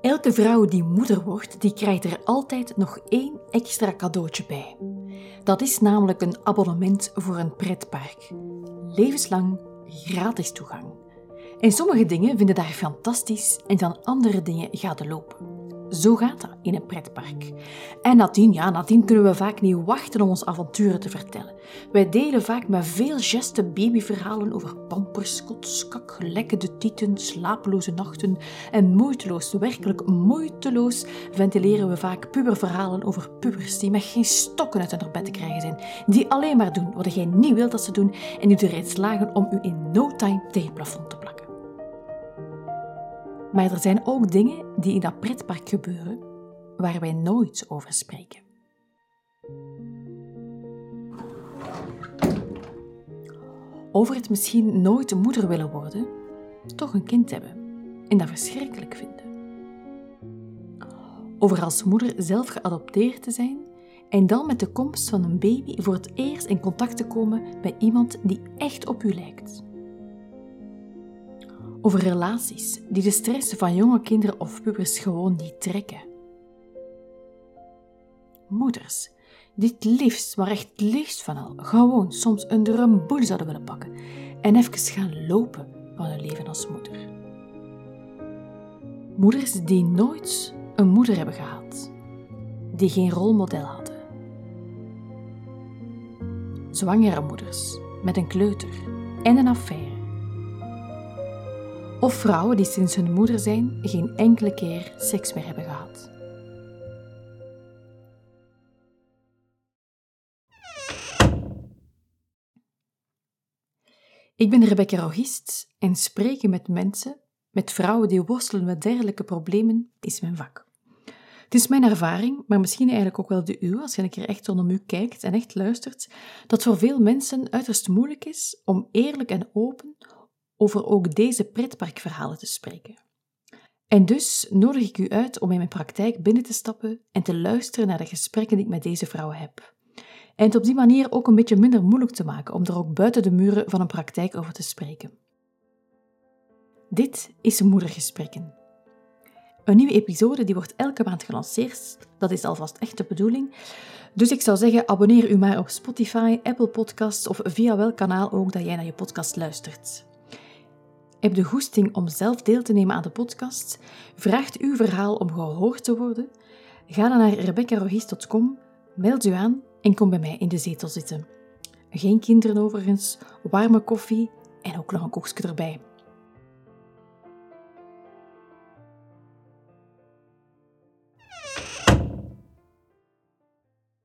Elke vrouw die moeder wordt, die krijgt er altijd nog één extra cadeautje bij. Dat is namelijk een abonnement voor een pretpark. Levenslang gratis toegang. En sommige dingen vinden daar fantastisch en dan andere dingen gaat lopen. Zo gaat dat in een pretpark. En nadien, ja, nadien kunnen we vaak niet wachten om ons avonturen te vertellen. Wij delen vaak met veel geste babyverhalen over pampers, kotskak, lekkende tieten, slapeloze nachten en moeiteloos, werkelijk moeiteloos, ventileren we vaak puberverhalen over pubers die met geen stokken uit hun bed te krijgen zijn, die alleen maar doen wat jij niet wilt dat ze doen en die erin slagen om u in no time tegen het plafond te plakken. Maar er zijn ook dingen die in dat pretpark gebeuren waar wij nooit over spreken. Over het misschien nooit moeder willen worden, toch een kind hebben en dat verschrikkelijk vinden. Over als moeder zelf geadopteerd te zijn en dan met de komst van een baby voor het eerst in contact te komen met iemand die echt op u lijkt over relaties die de stress van jonge kinderen of pubers gewoon niet trekken. Moeders die het liefst, maar echt het liefst van al, gewoon soms een drumboel zouden willen pakken en even gaan lopen van hun leven als moeder. Moeders die nooit een moeder hebben gehad, die geen rolmodel hadden. Zwangere moeders met een kleuter en een affaire of vrouwen die sinds hun moeder zijn geen enkele keer seks meer hebben gehad. Ik ben Rebecca Rogist en spreken met mensen, met vrouwen die worstelen met dergelijke problemen, is mijn vak. Het is mijn ervaring, maar misschien eigenlijk ook wel de uw, als je een keer echt rondom u kijkt en echt luistert, dat voor veel mensen uiterst moeilijk is om eerlijk en open over ook deze pretparkverhalen te spreken. En dus nodig ik u uit om in mijn praktijk binnen te stappen en te luisteren naar de gesprekken die ik met deze vrouwen heb. En het op die manier ook een beetje minder moeilijk te maken om er ook buiten de muren van een praktijk over te spreken. Dit is Moedergesprekken. Een nieuwe episode die wordt elke maand gelanceerd. Dat is alvast echt de bedoeling. Dus ik zou zeggen, abonneer u maar op Spotify, Apple Podcasts of via welk kanaal ook dat jij naar je podcast luistert. Heb de goesting om zelf deel te nemen aan de podcast? Vraagt uw verhaal om gehoord te worden? Ga dan naar rebeccarogis.com, meld u aan en kom bij mij in de zetel zitten. Geen kinderen overigens, warme koffie en ook nog een koekje erbij.